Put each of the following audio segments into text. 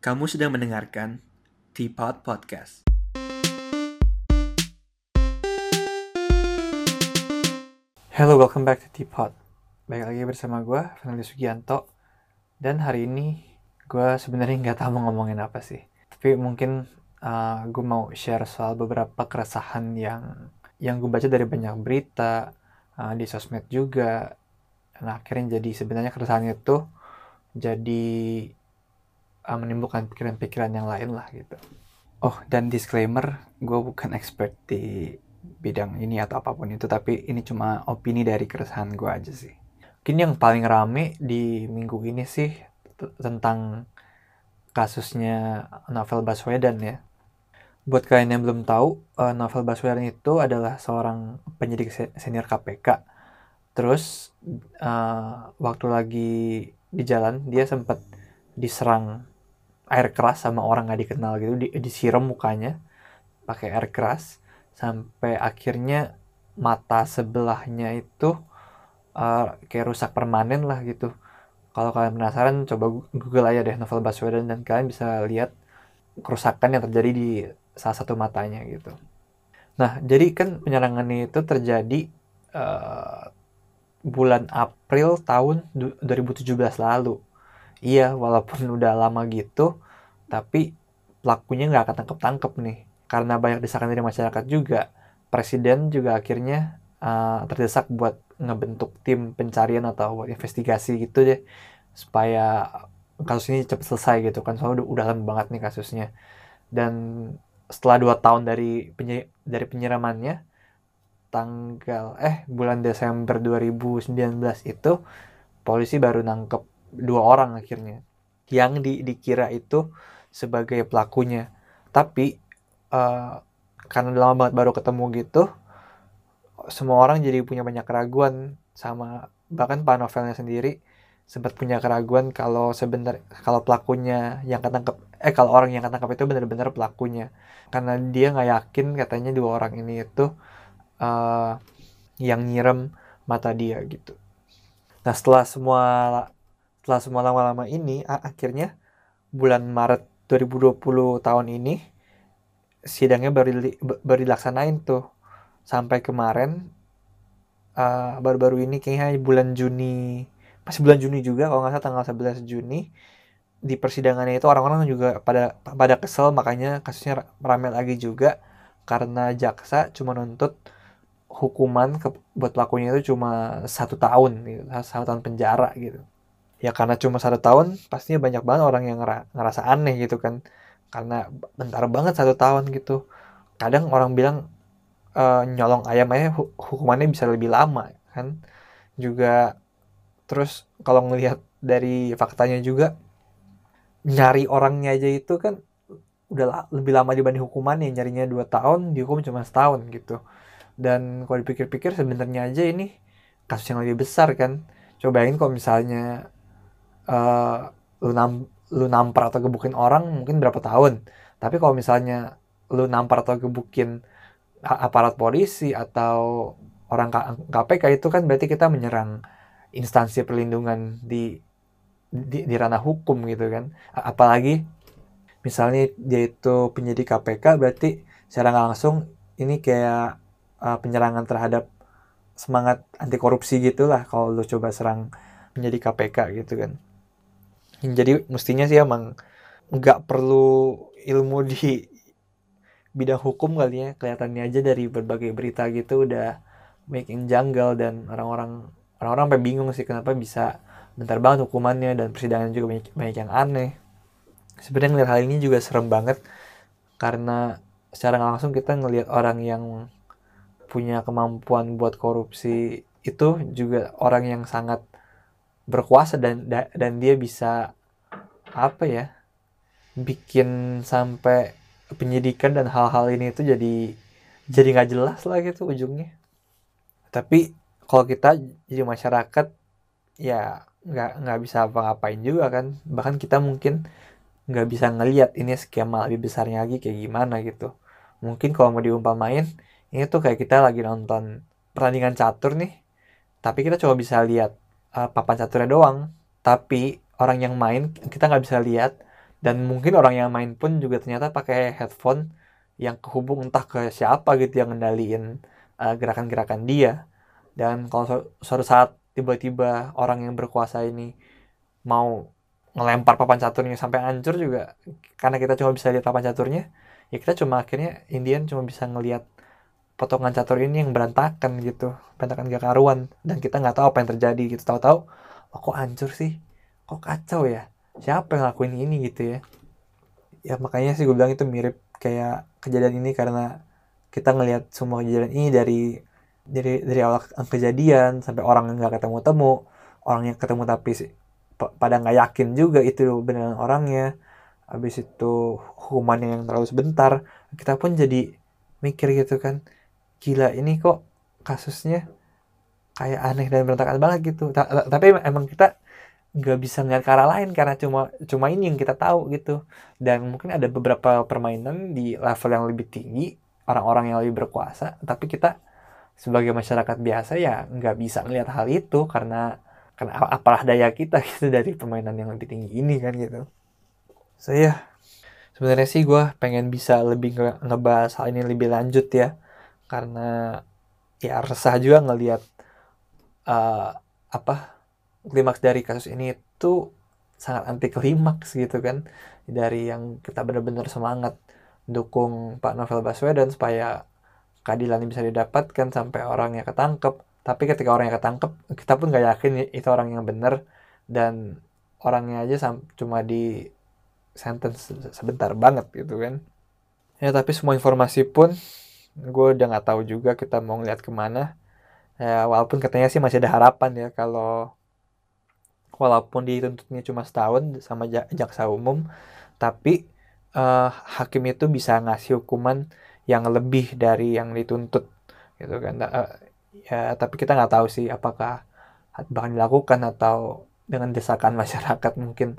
Kamu sedang mendengarkan Teapot Podcast. Hello, welcome back to Teapot. Baik lagi bersama gue, Fernando Sugianto. Dan hari ini gue sebenarnya nggak tahu mau ngomongin apa sih. Tapi mungkin uh, gue mau share soal beberapa keresahan yang yang gue baca dari banyak berita uh, di sosmed juga. Nah akhirnya jadi sebenarnya keresahan itu jadi uh, menimbulkan pikiran-pikiran yang lain lah gitu. Oh dan disclaimer, gue bukan expert di bidang ini atau apa pun itu, tapi ini cuma opini dari keresahan gue aja sih. Mungkin yang paling rame di minggu ini sih tentang kasusnya Novel Baswedan ya. Buat kalian yang belum tahu, uh, Novel Baswedan itu adalah seorang penyidik senior KPK. Terus uh, waktu lagi di jalan dia sempat diserang air keras sama orang nggak dikenal gitu, di, disiram mukanya pakai air keras sampai akhirnya mata sebelahnya itu uh, kayak rusak permanen lah gitu. Kalau kalian penasaran, coba Google aja deh novel Baswedan dan kalian bisa lihat kerusakan yang terjadi di salah satu matanya gitu. Nah, jadi kan penyerangan itu terjadi uh, bulan April tahun 2017 lalu. Iya, walaupun udah lama gitu, tapi pelakunya nggak ketangkep-tangkep nih. Karena banyak desakan dari masyarakat juga, presiden juga akhirnya uh, terdesak buat ngebentuk tim pencarian atau buat investigasi gitu deh supaya kasus ini cepat selesai gitu kan. Soalnya udah, udah lama banget nih kasusnya. Dan setelah dua tahun dari penyi dari penyiramannya tanggal eh bulan Desember 2019 itu polisi baru nangkep dua orang akhirnya. Yang di, dikira itu sebagai pelakunya. Tapi uh, karena lama banget baru ketemu gitu semua orang jadi punya banyak keraguan sama bahkan Pak Novelnya sendiri sempat punya keraguan kalau sebentar kalau pelakunya yang ketangkep eh kalau orang yang ketangkep itu benar-benar pelakunya. Karena dia nggak yakin katanya dua orang ini itu uh, yang nyirem mata dia gitu. Nah setelah semua setelah semua lama-lama ini akhirnya bulan Maret 2020 tahun ini sidangnya baru baru dilaksanain tuh. Sampai kemarin baru-baru uh, ini kayaknya bulan Juni masih bulan Juni juga kalau nggak salah tanggal 11 Juni di persidangannya itu orang-orang juga pada pada kesel makanya kasusnya ramai lagi juga karena jaksa cuma nuntut hukuman ke, buat pelakunya itu cuma satu tahun gitu satu tahun penjara gitu ya karena cuma satu tahun pastinya banyak banget orang yang ngerasa aneh gitu kan. Karena bentar banget satu tahun gitu. Kadang orang bilang e, nyolong ayam aja hukumannya bisa lebih lama kan. Juga terus kalau ngelihat dari faktanya juga nyari orangnya aja itu kan udah lebih lama dibanding hukumannya. Nyarinya dua tahun dihukum cuma setahun gitu. Dan kalau dipikir-pikir sebenarnya aja ini kasus yang lebih besar kan. Cobain kalau misalnya uh, lu nam lu nampar atau gebukin orang mungkin berapa tahun. Tapi kalau misalnya lu nampar atau gebukin aparat polisi atau orang KPK itu kan berarti kita menyerang instansi perlindungan di di, di ranah hukum gitu kan. Apalagi misalnya dia itu penyidik KPK berarti secara langsung ini kayak uh, penyerangan terhadap semangat anti korupsi gitulah kalau lu coba serang penyidik KPK gitu kan jadi mestinya sih emang nggak perlu ilmu di bidang hukum kali ya. Kelihatannya aja dari berbagai berita gitu udah making janggal dan orang-orang orang-orang sampai bingung sih kenapa bisa bentar banget hukumannya dan persidangan juga banyak, banyak yang aneh. Sebenarnya ngeliat hal ini juga serem banget karena secara langsung kita ngelihat orang yang punya kemampuan buat korupsi itu juga orang yang sangat berkuasa dan dan dia bisa apa ya bikin sampai penyidikan dan hal-hal ini itu jadi jadi nggak jelas lah gitu ujungnya. Tapi kalau kita jadi masyarakat ya nggak nggak bisa apa-apain juga kan. Bahkan kita mungkin nggak bisa ngelihat ini skema lebih besarnya lagi kayak gimana gitu. Mungkin kalau mau diumpamain ini tuh kayak kita lagi nonton pertandingan catur nih. Tapi kita coba bisa lihat uh, papan caturnya doang. Tapi orang yang main kita nggak bisa lihat. Dan mungkin orang yang main pun juga ternyata pakai headphone yang kehubung entah ke siapa gitu yang ngendaliin uh, gerakan-gerakan dia. Dan kalau su suatu saat tiba-tiba orang yang berkuasa ini mau ngelempar papan caturnya sampai hancur juga karena kita cuma bisa lihat papan caturnya ya kita cuma akhirnya Indian cuma bisa ngelihat potongan catur ini yang berantakan gitu. Berantakan gak karuan. Dan kita nggak tahu apa yang terjadi gitu. Tahu-tahu oh, kok hancur sih? Kok kacau ya? Siapa yang lakuin ini? gitu ya. Ya makanya sih gue bilang itu mirip kayak kejadian ini karena kita ngelihat semua kejadian ini dari dari dari awal kejadian sampai orang yang nggak ketemu temu orang yang ketemu tapi pada nggak yakin juga itu beneran orangnya. Habis itu hukumannya yang terlalu sebentar kita pun jadi mikir gitu kan gila ini kok kasusnya kayak aneh dan berantakan banget gitu. Tapi emang kita nggak bisa ngeliat ke arah lain karena cuma cuma ini yang kita tahu gitu. Dan mungkin ada beberapa permainan di level yang lebih tinggi orang-orang yang lebih berkuasa tapi kita sebagai masyarakat biasa ya nggak bisa ngeliat hal itu karena karena apalah daya kita gitu dari permainan yang lebih tinggi ini kan gitu. Saya sebenarnya sih gue pengen bisa lebih nge ngebahas hal ini lebih lanjut ya karena ya resah juga ngelihat uh, apa klimaks dari kasus ini itu sangat anti klimaks gitu kan. Dari yang kita benar-benar semangat dukung Pak Novel Baswedan supaya keadilan bisa didapatkan sampai orangnya ketangkep. Tapi ketika orangnya ketangkep kita pun nggak yakin itu orang yang benar. Dan orangnya aja cuma di sentence sebentar banget gitu kan. Ya tapi semua informasi pun gue udah nggak tahu juga kita mau ngeliat ke mana. Ya walaupun katanya sih masih ada harapan ya kalau walaupun dituntutnya cuma setahun sama jaksa umum tapi uh, hakim itu bisa ngasih hukuman yang lebih dari yang dituntut gitu kan. Uh, ya tapi kita nggak tahu sih apakah bahkan dilakukan atau dengan desakan masyarakat mungkin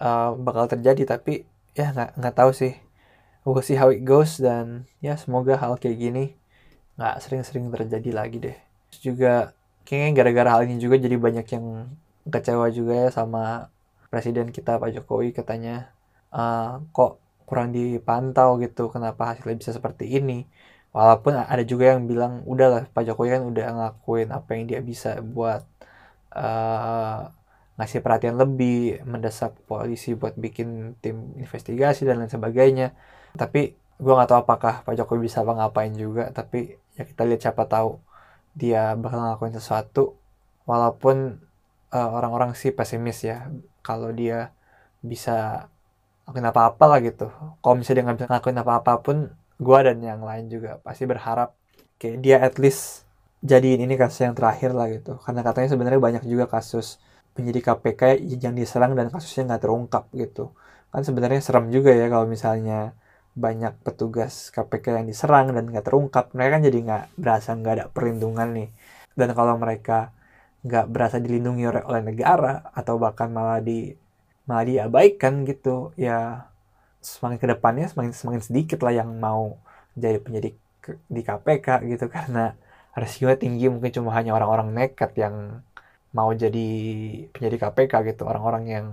uh, bakal terjadi tapi ya nggak nggak tahu sih we'll see how it goes dan ya semoga hal kayak gini nggak sering-sering terjadi lagi deh. Terus juga kayaknya gara-gara hal ini juga jadi banyak yang kecewa juga ya sama presiden kita Pak Jokowi katanya uh, kok kurang dipantau gitu kenapa hasilnya bisa seperti ini? Walaupun ada juga yang bilang udahlah Pak Jokowi kan udah ngelakuin apa yang dia bisa buat uh, ngasih perhatian lebih, mendesak polisi buat bikin tim investigasi dan lain sebagainya. Tapi gue nggak tahu apakah Pak Jokowi bisa apa ngapain juga. Tapi ya kita lihat siapa tahu dia bakal ngelakuin sesuatu. Walaupun uh, orang-orang sih pesimis ya kalau dia bisa ngelakuin apa-apa lah gitu. Kalau misalnya dia nggak bisa ngelakuin apa-apa pun, gue dan yang lain juga pasti berharap kayak dia at least jadiin ini kasus yang terakhir lah gitu. Karena katanya sebenarnya banyak juga kasus penyidik KPK yang diserang dan kasusnya nggak terungkap gitu. Kan sebenarnya serem juga ya kalau misalnya banyak petugas KPK yang diserang dan nggak terungkap. Mereka kan jadi nggak berasa nggak ada perlindungan nih. Dan kalau mereka nggak berasa dilindungi oleh, negara atau bahkan malah di malah diabaikan gitu ya semakin ke depannya semakin semakin sedikit lah yang mau jadi penyidik di KPK gitu. Karena resikonya tinggi mungkin cuma hanya orang-orang nekat yang mau jadi penyidik KPK gitu orang-orang yang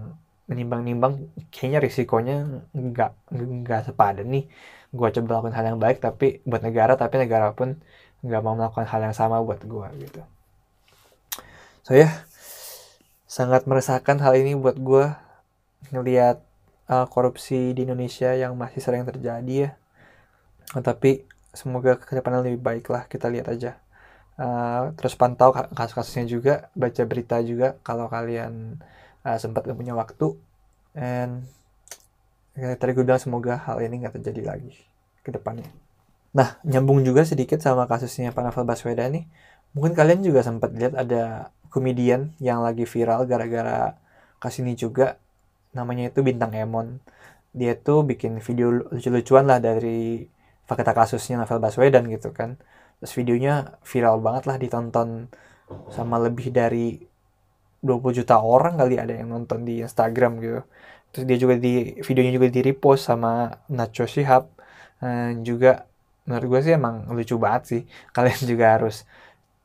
menimbang-nimbang kayaknya risikonya nggak nggak sepadan nih. Gue coba melakukan hal yang baik tapi buat negara tapi negara pun nggak mau melakukan hal yang sama buat gue gitu. So ya yeah, sangat meresahkan hal ini buat gue ngelihat uh, korupsi di Indonesia yang masih sering terjadi ya. Tapi semoga ke depannya lebih baik lah kita lihat aja uh, terus pantau kasus-kasusnya juga baca berita juga kalau kalian uh, sempat punya waktu. And ya, tadi gue bilang semoga hal ini nggak terjadi lagi ke depannya. Nah nyambung juga sedikit sama kasusnya Pak Novel Baswedan nih. Mungkin kalian juga sempat lihat ada komedian yang lagi viral gara-gara kasus ini juga. Namanya itu Bintang Emon. Dia tuh bikin video lucu-lucuan lah dari fakta kasusnya Novel Baswedan gitu kan terus videonya viral banget lah ditonton sama lebih dari 20 juta orang kali ada yang nonton di Instagram gitu. Terus dia juga di videonya juga di repost sama Nacho Shihab. Dan juga menurut gue sih emang lucu banget sih. Kalian juga harus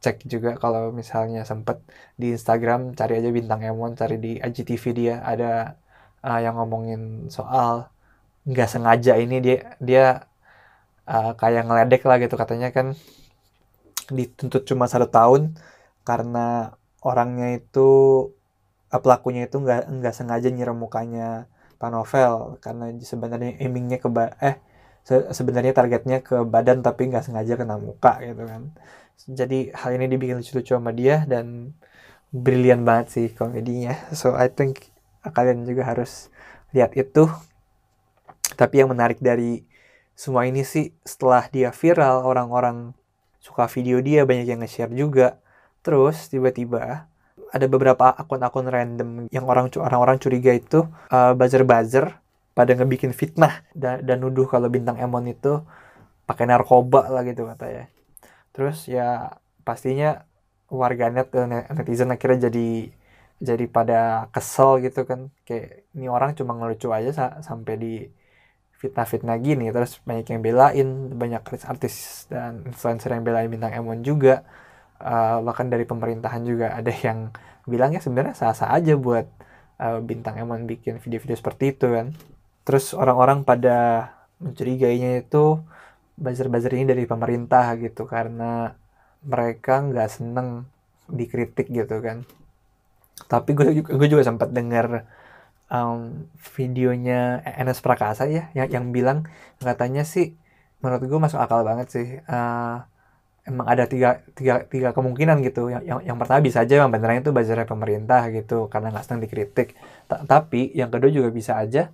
cek juga kalau misalnya sempet di Instagram cari aja bintang Emon cari di IGTV dia. Ada uh, yang ngomongin soal nggak sengaja ini dia dia uh, kayak ngeledek lah gitu katanya kan dituntut cuma satu tahun karena orangnya itu uh, pelakunya itu nggak nggak sengaja nyiram mukanya Pak Novel karena sebenarnya aimingnya ke eh se sebenarnya targetnya ke badan tapi nggak sengaja kena muka gitu kan. Jadi hal ini dibikin lucu-lucu sama dia dan brilian banget sih komedinya. So I think kalian juga harus lihat itu. Tapi yang menarik dari semua ini sih setelah dia viral orang-orang suka video dia banyak yang nge-share juga terus tiba-tiba ada beberapa akun-akun random yang orang orang-orang curiga itu uh, buzzer-buzzer pada ngebikin fitnah dan, dan nuduh kalau bintang Emon itu pakai narkoba lah gitu katanya. Terus ya pastinya warganet dan netizen akhirnya jadi jadi pada kesel gitu kan kayak ini orang cuma ngelucu aja sa sampai di fitnah-fitnah gini. Terus banyak yang belain banyak artis dan influencer yang belain bintang Emon juga. Uh, bahkan dari pemerintahan juga ada yang bilang ya sebenarnya sah-sah aja buat uh, bintang Emon bikin video-video seperti itu kan. Terus orang-orang pada mencurigainya itu buzzer-buzzer ini dari pemerintah gitu karena mereka nggak seneng dikritik gitu kan. Tapi gue juga gue juga sempat dengar um, videonya Enes Prakasa ya yang yang bilang katanya sih menurut gue masuk akal banget sih. Uh, emang ada tiga, tiga, tiga kemungkinan gitu. Yang, yang, yang pertama bisa aja yang beneran itu buzzernya pemerintah gitu karena nggak senang dikritik. T tapi yang kedua juga bisa aja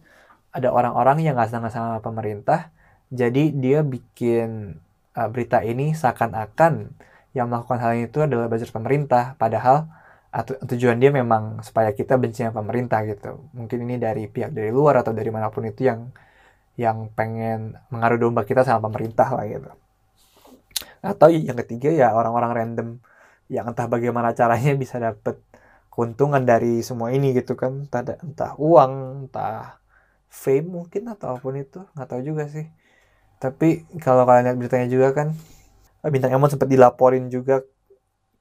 ada orang-orang yang nggak senang sama pemerintah jadi dia bikin uh, berita ini seakan-akan yang melakukan hal itu adalah buzzer pemerintah. Padahal tujuan dia memang supaya kita benci sama pemerintah gitu. Mungkin ini dari pihak dari luar atau dari mana pun itu yang yang pengen mengaruh domba kita sama pemerintah lah gitu. Atau yang ketiga ya orang-orang random yang entah bagaimana caranya bisa dapet keuntungan dari semua ini gitu kan. Entah entah uang entah fame mungkin atau apa pun itu. Nggak tahu juga sih. Tapi kalau kalian lihat beritanya juga kan bintang Emon sempat dilaporin juga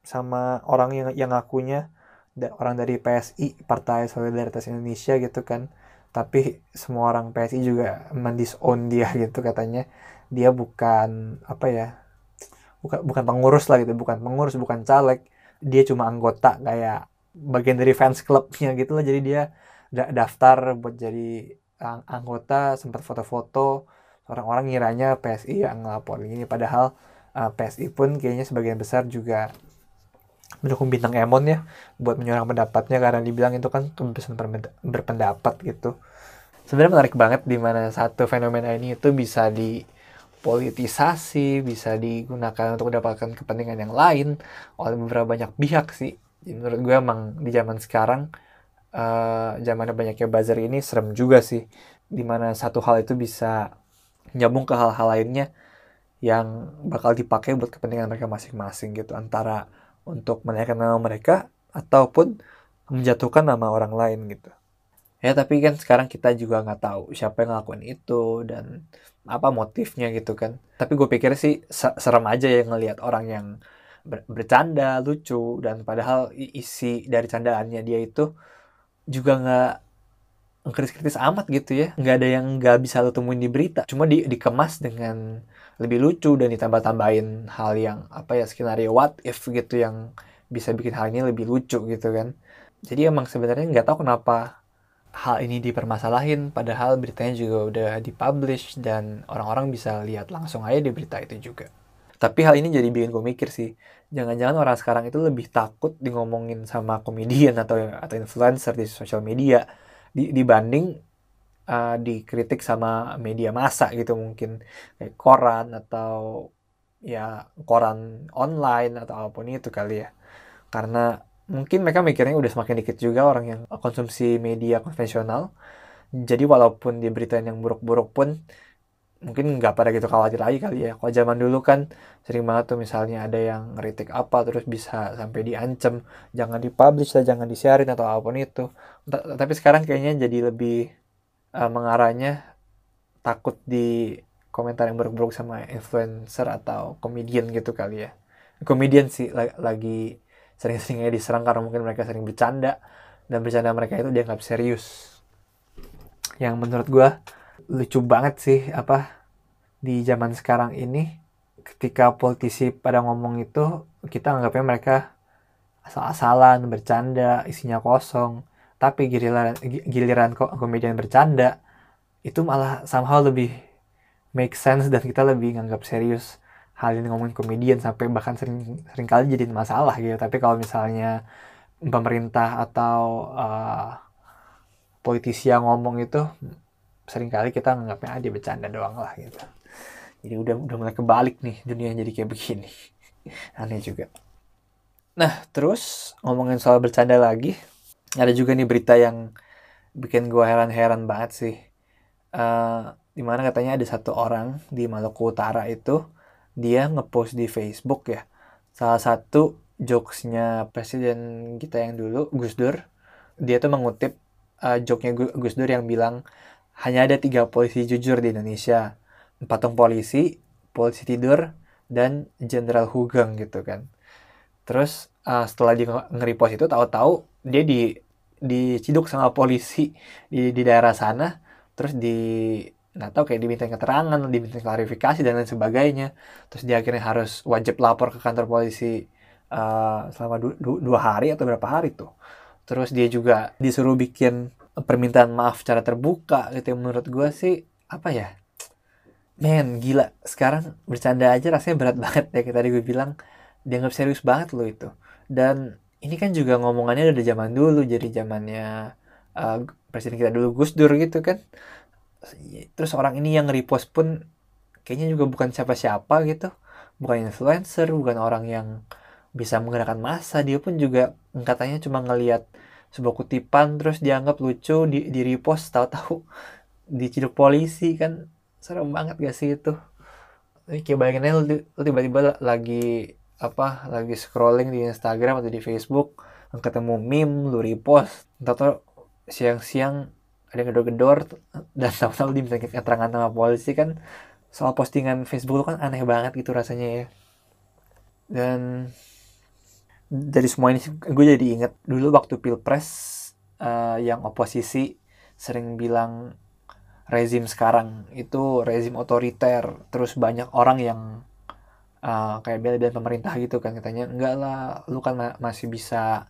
sama orang yang yang ngakunya orang dari PSI Partai Solidaritas Indonesia gitu kan. Tapi semua orang PSI juga mendisown dia gitu katanya. Dia bukan apa ya bukan bukan pengurus lah gitu bukan pengurus bukan caleg. Dia cuma anggota kayak bagian dari fans clubnya gitu lah. Jadi dia da daftar buat jadi anggota sempat foto-foto. Orang-orang ngiranya PSI yang ngelapor ini. Padahal uh, PSI pun kayaknya sebagian besar juga mendukung bintang Emon ya buat menyuarakan pendapatnya karena dibilang itu kan kebebasan berpendapat gitu. Sebenarnya menarik banget di mana satu fenomena ini itu bisa di politisasi bisa digunakan untuk mendapatkan kepentingan yang lain oleh beberapa banyak pihak sih. Jadi menurut gue emang di zaman sekarang uh, zamannya banyaknya buzzer ini serem juga sih di mana satu hal itu bisa nyambung ke hal-hal lainnya yang bakal dipakai buat kepentingan mereka masing-masing gitu antara untuk menaikkan nama mereka ataupun menjatuhkan nama orang lain gitu. Ya tapi kan sekarang kita juga nggak tahu siapa yang ngelakuin itu dan apa motifnya gitu kan. Tapi gue pikir sih serem aja ya ngelihat orang yang ber bercanda lucu dan padahal isi dari candaannya dia itu juga nggak kritis-kritis amat gitu ya. Nggak ada yang nggak bisa lo temuin di berita. Cuma di dikemas dengan lebih lucu dan ditambah-tambahin hal yang apa ya skenario what if gitu yang bisa bikin hal ini lebih lucu gitu kan. Jadi emang sebenarnya nggak tahu kenapa hal ini dipermasalahin. Padahal beritanya juga udah dipublish dan orang-orang bisa lihat langsung aja di berita itu juga. Tapi hal ini jadi bikin gue mikir sih, jangan-jangan orang sekarang itu lebih takut di ngomongin sama komedian atau atau influencer di sosial media di, dibanding uh, dikritik sama media massa gitu mungkin kayak koran atau ya koran online atau apa pun itu kali ya. Karena mungkin mereka mikirnya udah semakin dikit juga orang yang konsumsi media konvensional. Jadi walaupun diberitain yang buruk-buruk pun mungkin nggak pada gitu khawatir lagi kali ya. Kalau zaman dulu kan sering banget tuh misalnya ada yang ngeritik apa terus bisa sampai diancam jangan dipublish lah, jangan disiarin atau apa pun itu. Tapi sekarang kayaknya jadi lebih uh, mengarahnya takut di komentar yang buruk-buruk sama influencer atau komedian gitu kali ya. Komedian sih lagi sering-seringnya diserang karena mungkin mereka sering bercanda dan bercanda mereka itu dianggap serius yang menurut gue lucu banget sih apa di zaman sekarang ini ketika politisi pada ngomong itu kita anggapnya mereka asal-asalan bercanda isinya kosong. Tapi giliran giliran komedian bercanda itu malah somehow lebih make sense dan kita lebih nganggap serius hal ini ngomongin komedian sampai bahkan sering sering kali jadi masalah gitu. Tapi kalau misalnya pemerintah atau uh, politisi yang ngomong itu sering kali kita nganggapnya ah, dia bercanda doang lah gitu. Jadi udah udah mulai kebalik nih dunia jadi kayak begini. Aneh juga. Nah terus ngomongin soal bercanda lagi ada juga nih berita yang bikin gue heran-heran banget sih. Uh, di mana katanya ada satu orang di Maluku Utara itu dia ngepost di Facebook ya. Salah satu jokesnya presiden kita yang dulu Gus Dur dia tuh mengutip uh, joknya Gus Dur yang bilang hanya ada tiga polisi jujur di Indonesia patung polisi polisi tidur dan Jenderal Hugeng gitu kan terus uh, setelah dia nge-repost itu tahu-tahu dia di diciduk sama polisi di di daerah sana terus di nggak tahu kayak diminta keterangan, diminta klarifikasi dan lain sebagainya. Terus dia akhirnya harus wajib lapor ke kantor polisi uh, selama du du dua hari atau berapa hari tuh. Terus dia juga disuruh bikin permintaan maaf secara terbuka gitu. Menurut gue sih apa ya? Men, gila. Sekarang bercanda aja rasanya berat banget ya. Kayak tadi gue bilang, dianggap serius banget loh itu. Dan ini kan juga ngomongannya udah zaman dulu. Jadi zamannya uh, presiden kita dulu Gus Dur gitu kan terus orang ini yang repost pun kayaknya juga bukan siapa-siapa gitu bukan influencer bukan orang yang bisa menggerakkan masa dia pun juga katanya cuma ngelihat sebuah kutipan terus dianggap lucu di, di repost tahu-tahu. Diciduk polisi kan. Serem banget gak sih itu? Ini kayak bayangin lu, tiba-tiba lagi apa lagi scrolling di Instagram atau di Facebook ketemu meme lu repost. Tahu siang-siang ada gedor-gedor dan tahu-tahu diminta keterangan sama polisi kan. Soal postingan Facebook lu kan aneh banget gitu rasanya ya. Dan dari semua ini gue jadi inget dulu waktu pilpres uh, yang oposisi sering bilang rezim sekarang itu rezim otoriter terus banyak orang yang uh, kayak bela dan pemerintah gitu kan katanya enggak lah lu kan ma masih bisa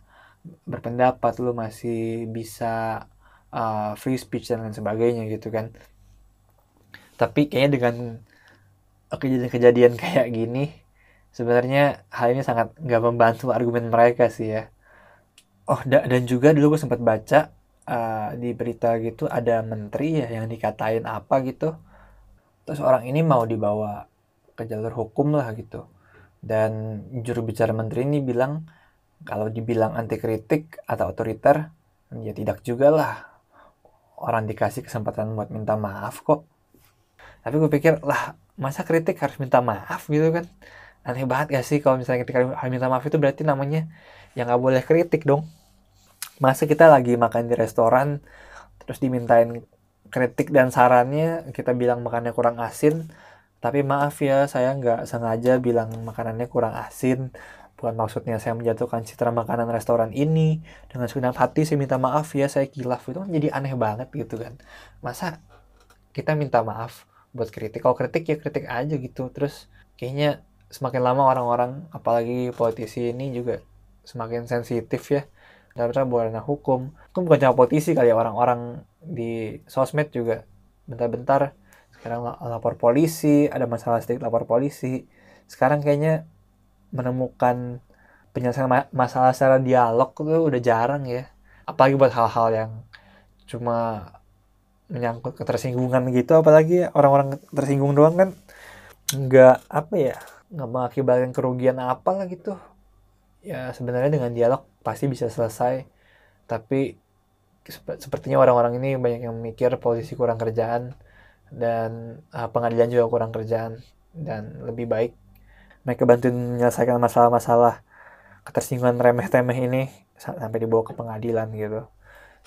berpendapat lu masih bisa uh, free speech dan lain sebagainya gitu kan. Tapi kayaknya dengan kejadian-kejadian kayak gini sebenarnya hal ini sangat nggak membantu argumen mereka sih ya. Oh da dan juga dulu gue sempat baca uh, di berita gitu ada menteri ya yang dikatain apa gitu. Terus orang ini mau dibawa ke jalur hukum lah gitu. Dan juru bicara menteri ini bilang kalau dibilang anti kritik atau otoriter ya tidak juga lah. Orang dikasih kesempatan buat minta maaf kok. Tapi gue pikir lah masa kritik harus minta maaf gitu kan aneh banget gak sih kalau misalnya ketika minta maaf itu berarti namanya yang nggak boleh kritik dong. Masa kita lagi makan di restoran terus dimintain kritik dan sarannya kita bilang makannya kurang asin tapi maaf ya saya nggak sengaja bilang makanannya kurang asin. Bukan maksudnya saya menjatuhkan citra makanan restoran ini. Dengan segenap hati saya minta maaf ya saya kilaf. Itu kan jadi aneh banget gitu kan. Masa kita minta maaf buat kritik? Kalau kritik ya kritik aja gitu. Terus kayaknya semakin lama orang-orang apalagi politisi ini juga semakin sensitif ya. Dalam bukan hukum. Itu bukan cuma politisi kali ya orang-orang di sosmed juga. Bentar-bentar sekarang lapor polisi ada masalah sedikit lapor polisi. Sekarang kayaknya menemukan penyelesaian ma masalah secara dialog itu udah jarang ya. Apalagi buat hal-hal yang cuma menyangkut ketersinggungan gitu. Apalagi orang-orang tersinggung doang kan. Nggak apa ya nggak mengakibatkan kerugian apa lah gitu ya sebenarnya dengan dialog pasti bisa selesai tapi sepertinya orang-orang ini banyak yang mikir posisi kurang kerjaan dan uh, pengadilan juga kurang kerjaan dan lebih baik mereka bantuin menyelesaikan masalah-masalah ketersinggungan remeh-temeh ini sampai dibawa ke pengadilan gitu.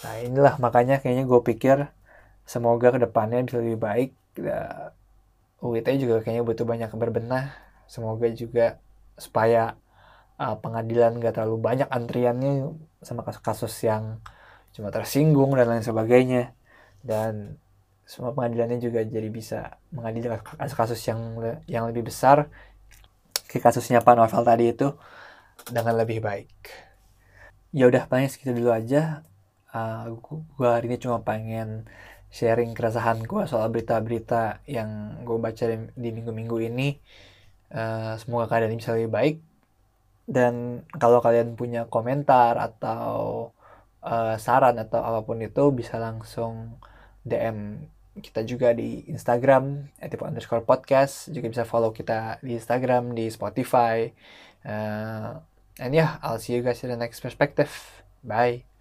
Nah inilah makanya kayaknya gue pikir semoga ke depannya bisa lebih baik. Ya, UIT juga kayaknya butuh banyak berbenah. Semoga juga supaya uh, pengadilan gak terlalu banyak antriannya sama kasus-kasus yang cuma tersinggung dan lain sebagainya. dan semua pengadilannya juga jadi bisa mengadili kasus-kasus yang yang lebih besar kayak kasusnya Pak Novel tadi itu dengan lebih baik. Ya udah paling segitu dulu aja. Uh, gue hari ini cuma pengen sharing keresahan gue soal berita-berita yang gue baca di minggu-minggu ini. Uh, semoga kalian bisa lebih baik. Dan kalau kalian punya komentar atau uh, saran atau apa pun itu bisa langsung DM kita juga di Instagram @tipo underscore podcast. Juga bisa follow kita di Instagram di Spotify. Uh, and yeah I'll see you guys in the next perspective. Bye